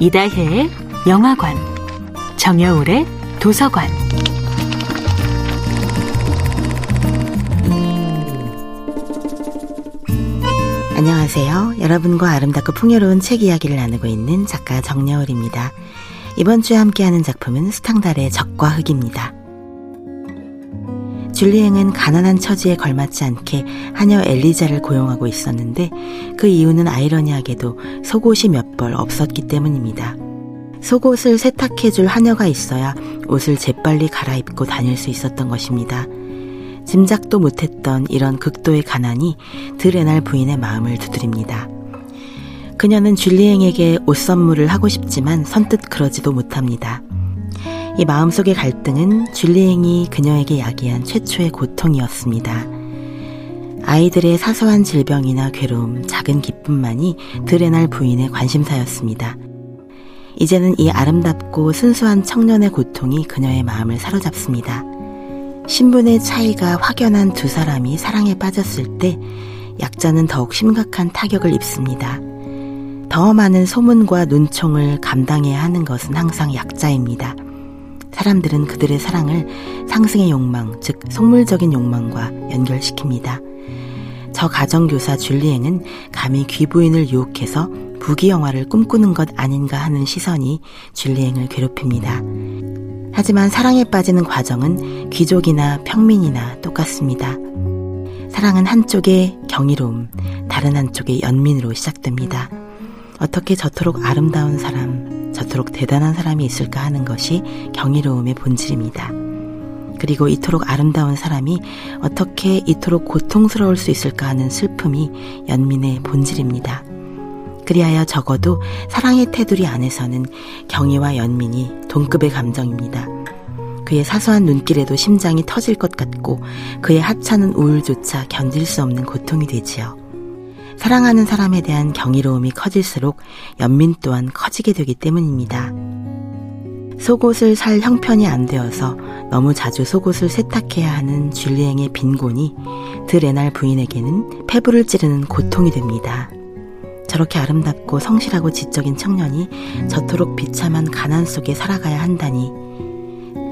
이다혜의 영화관, 정여울의 도서관. 안녕하세요. 여러분과 아름답고 풍요로운 책 이야기를 나누고 있는 작가 정여울입니다. 이번 주에 함께하는 작품은 스탕달의 적과 흙입니다. 줄리앵은 가난한 처지에 걸맞지 않게 하녀 엘리자를 고용하고 있었는데 그 이유는 아이러니하게도 속옷이 몇 벌 없었기 때문입니다. 속옷을 세탁해줄 하녀가 있어야 옷을 재빨리 갈아입고 다닐 수 있었던 것입니다. 짐작도 못했던 이런 극도의 가난이 드레날 부인의 마음을 두드립니다. 그녀는 줄리앵에게 옷 선물을 하고 싶지만 선뜻 그러지도 못합니다. 이 마음속의 갈등은 줄리앵이 그녀에게 야기한 최초의 고통이었습니다. 아이들의 사소한 질병이나 괴로움, 작은 기쁨만이 드레날 부인의 관심사였습니다. 이제는 이 아름답고 순수한 청년의 고통이 그녀의 마음을 사로잡습니다. 신분의 차이가 확연한 두 사람이 사랑에 빠졌을 때 약자는 더욱 심각한 타격을 입습니다. 더 많은 소문과 눈총을 감당해야 하는 것은 항상 약자입니다. 사람들은 그들의 사랑을 상승의 욕망, 즉 속물적인 욕망과 연결시킵니다. 저 가정교사 줄리앵은 감히 귀부인을 유혹해서 부귀 영화를 꿈꾸는 것 아닌가 하는 시선이 줄리앵을 괴롭힙니다. 하지만 사랑에 빠지는 과정은 귀족이나 평민이나 똑같습니다. 사랑은 한쪽의 경이로움, 다른 한쪽의 연민으로 시작됩니다. 어떻게 저토록 아름다운 사람, 저토록 대단한 사람이 있을까 하는 것이 경이로움의 본질입니다. 그리고 이토록 아름다운 사람이 어떻게 이토록 고통스러울 수 있을까 하는 슬픔이 연민의 본질입니다. 그리하여 적어도 사랑의 테두리 안에서는 경의와 연민이 동급의 감정입니다. 그의 사소한 눈길에도 심장이 터질 것 같고 그의 하찮은 우울조차 견딜 수 없는 고통이 되지요. 사랑하는 사람에 대한 경이로움이 커질수록 연민 또한 커지게 되기 때문입니다. 속옷을 살 형편이 안 되어서 너무 자주 속옷을 세탁해야 하는 줄리앵의 빈곤이 드레날 부인에게는 폐부를 찌르는 고통이 됩니다. 저렇게 아름답고 성실하고 지적인 청년이 저토록 비참한 가난 속에 살아가야 한다니.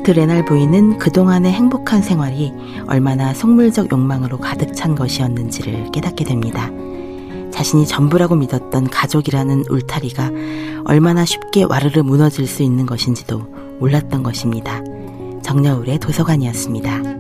드레날 부인은 그동안의 행복한 생활이 얼마나 속물적 욕망으로 가득 찬 것이었는지를 깨닫게 됩니다. 자신이 전부라고 믿었던 가족이라는 울타리가 얼마나 쉽게 와르르 무너질 수 있는 것인지도 몰랐던 것입니다. 정여울의 도서관이었습니다.